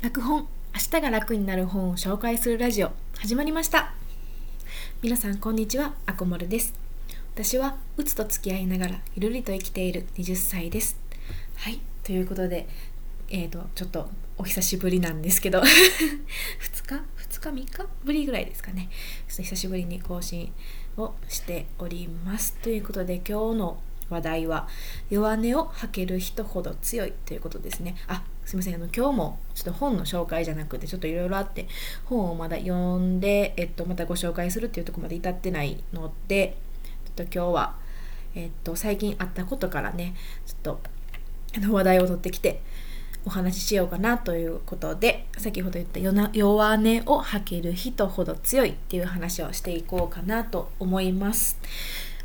楽本明日が楽になる本を紹介するラジオ始まりました。皆さんこんにちはあこもるです。私はうつと付き合いながらゆるりと生きている20歳です。はいということでえーとちょっとお久しぶりなんですけど 2日2日3日ぶりぐらいですかね。ちょっと久しぶりに更新をしております。ということで今日の話題は弱音を吐ける人ほど強いということですね。あすいませんあの今日もちょっと本の紹介じゃなくてちょっといろいろあって本をまだ読んで、えっと、またご紹介するっていうとこまで至ってないのでちょっと今日は、えっと、最近あったことからねちょっとあの話題を取ってきてお話ししようかなということで先ほど言った弱音を吐ける人ほど強いっていう話をしていこうかなと思います。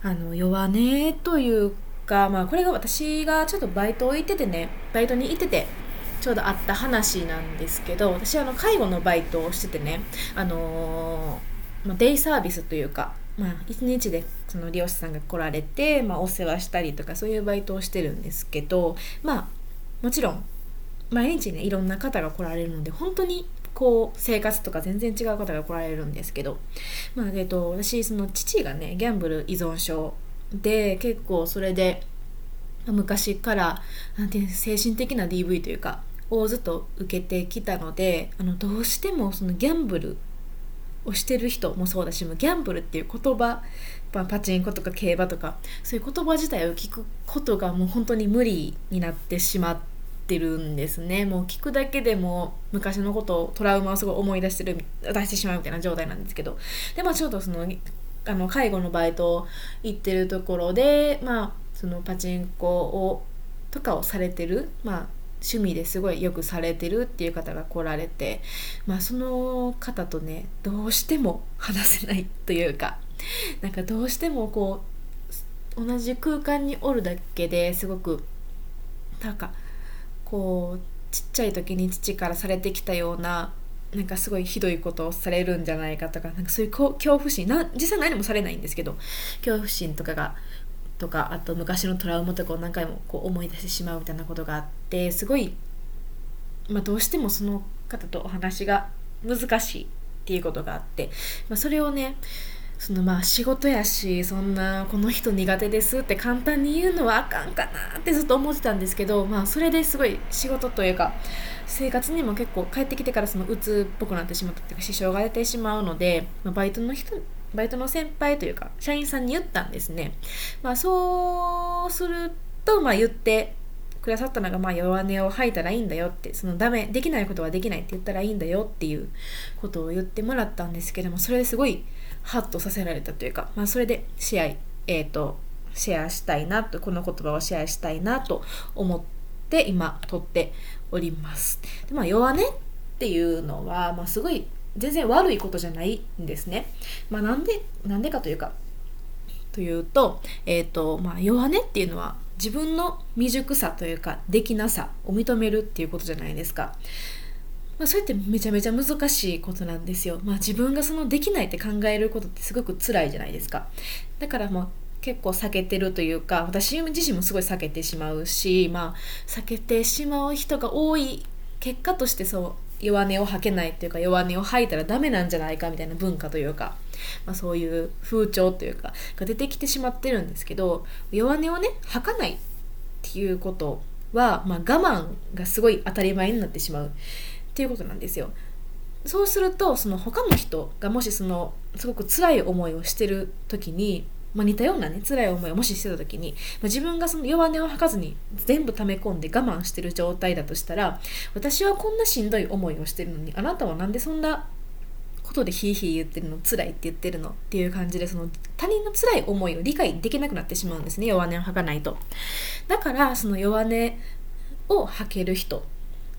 あの弱音というか、まあ、これが私がちょっとバイトを行っててねバイトに行っててちょうどあった話なんですけど私あの介護のバイトをしててねあの、ま、デイサービスというか、まあ、1日でその利用者さんが来られて、まあ、お世話したりとかそういうバイトをしてるんですけどまあもちろん毎日ねいろんな方が来られるので本当にこう生活とか全然違う方が来られるんですけど、まあえっと、私その父がねギャンブル依存症で結構それで昔からなんて精神的な DV というかをずっと受けてきたのであのどうしてもそのギャンブルをしてる人もそうだしもうギャンブルっていう言葉パチンコとか競馬とかそういう言葉自体を聞くことがもう本当に無理になってしまってるんですね。もう聞くだけでも昔のことをトラウマをすごい思い出してる出してしまうみたいな状態なんですけど。でまあちょうどそのあの介護のバイト行ってるところでまあそのパチンコをとかをされてるまあ趣味ですごいよくされてるっていう方が来られて、まあ、その方とねどうしても話せないというかなんかどうしてもこう同じ空間におるだけですごくなんかこうちっちゃい時に父からされてきたようななんかすごいひどいことをされるんじゃないかとかなんかそういう恐怖心な実際何もされないんですけど恐怖心とかがとかあと昔のトラウマとかを何回もこう思い出してしまうみたいなことがあってすごい、まあ、どうしてもその方とお話が難しいっていうことがあって、まあ、それをねそのまあ仕事やしそんなこの人苦手ですって簡単に言うのはあかんかなってずっと思ってたんですけど、まあ、それですごい仕事というか生活にも結構帰ってきてからその鬱っぽくなってしまったっていうか支障が出てしまうので、まあ、バイトの人バイトの先輩というか社員さんに言ったんですね。まあ、そうすると、まあ、言ってくださったのが、まあ、弱音を吐いたらいいんだよって、そのダメ、できないことはできないって言ったらいいんだよっていうことを言ってもらったんですけども、それですごいハッとさせられたというか、まあ、それで試合、えっ、ー、と、シェアしたいなと、この言葉をシェアしたいなと思って今撮っております。でまあ、弱音っていうのは、まあ、すごい全然悪いことじゃないんですね。まあ、なんで、なんでかというか、というと、えっ、ー、と、まあ、弱音っていうのは自分の未熟さというか、できなさを認めるっていうことじゃないですか。まあ、それってめちゃめちゃ難しいことなんですよ。まあ、自分がそのできないって考えることってすごく辛いじゃないですか。だからもう結構避けてるというか私自身もすごい避けてしまうし、まあ、避けてしまう人が多い結果としてそう弱音を吐けないっていうか弱音を吐いたらダメなんじゃないかみたいな文化というか、まあ、そういう風潮というかが出てきてしまってるんですけど弱音をね吐かないっていうことは、まあ、我慢がすごい当たり前になってしまうっていうことなんですよ。そうするとその他の人がもしそのすごく辛い思いをしてる時にまあ、似たようなね辛い思いをもししてた時に、まあ、自分がその弱音を吐かずに全部溜め込んで我慢してる状態だとしたら私はこんなしんどい思いをしてるのにあなたはなんでそんなことでヒーヒー言ってるの辛いって言ってるのっていう感じでその他人の辛い思いを理解できなくなってしまうんですね弱音を吐かないと。だからその弱音を吐ける人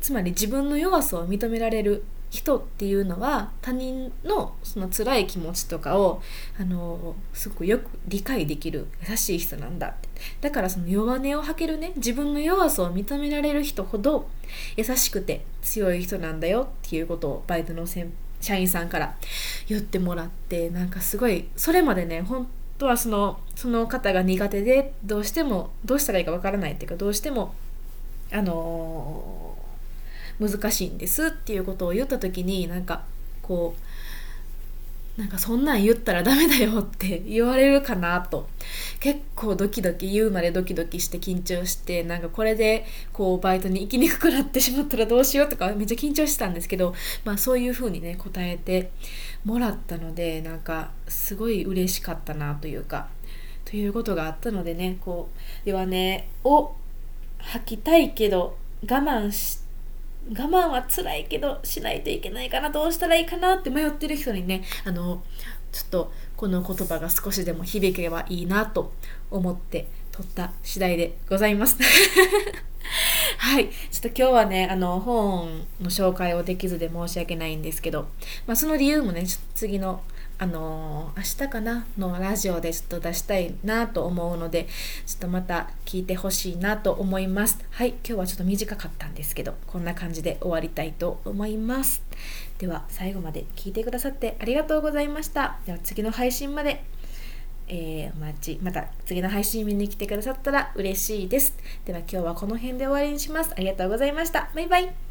つまり自分の弱さを認められる人っていうのは他人のその辛い気持ちとかをあのすごくよく理解できる優しい人なんだって。だからその弱音を吐けるね自分の弱さを認められる人ほど優しくて強い人なんだよっていうことをバイトの先社員さんから言ってもらってなんかすごいそれまでね本当はそのその方が苦手でどうしてもどうしたらいいかわからないっていうかどうしてもあの難しいんですっていうことを言った時になんかこうなんかそんなん言ったらダメだよって 言われるかなと。結構ドキドキ言うまでドキドキして緊張してなんかこれでこうバイトに行きにくくなってしまったらどうしようとかめっちゃ緊張してたんですけどまあそういう風にね答えてもらったのでなんかすごい嬉しかったなというかということがあったのでねこう弱音を吐きたいけど我慢して我慢は辛いけどしないといけないかなどうしたらいいかなって迷ってる人にねあのちょっとこの言葉が少しでも響けばいいなと思って撮った次第でございます はい。ちょっと今日はね、あの、本の紹介をできずで申し訳ないんですけど、まあ、その理由もね、次のあの明日かなのラジオでちょっと出したいなと思うのでちょっとまた聞いてほしいなと思います。はい今日はちょっと短かったんですけどこんな感じで終わりたいと思います。では最後まで聞いてくださってありがとうございました。では次の配信まで。えー、お待ちまた次の配信見に来てくださったら嬉しいです。では今日はこの辺で終わりにします。ありがとうございました。バイバイ。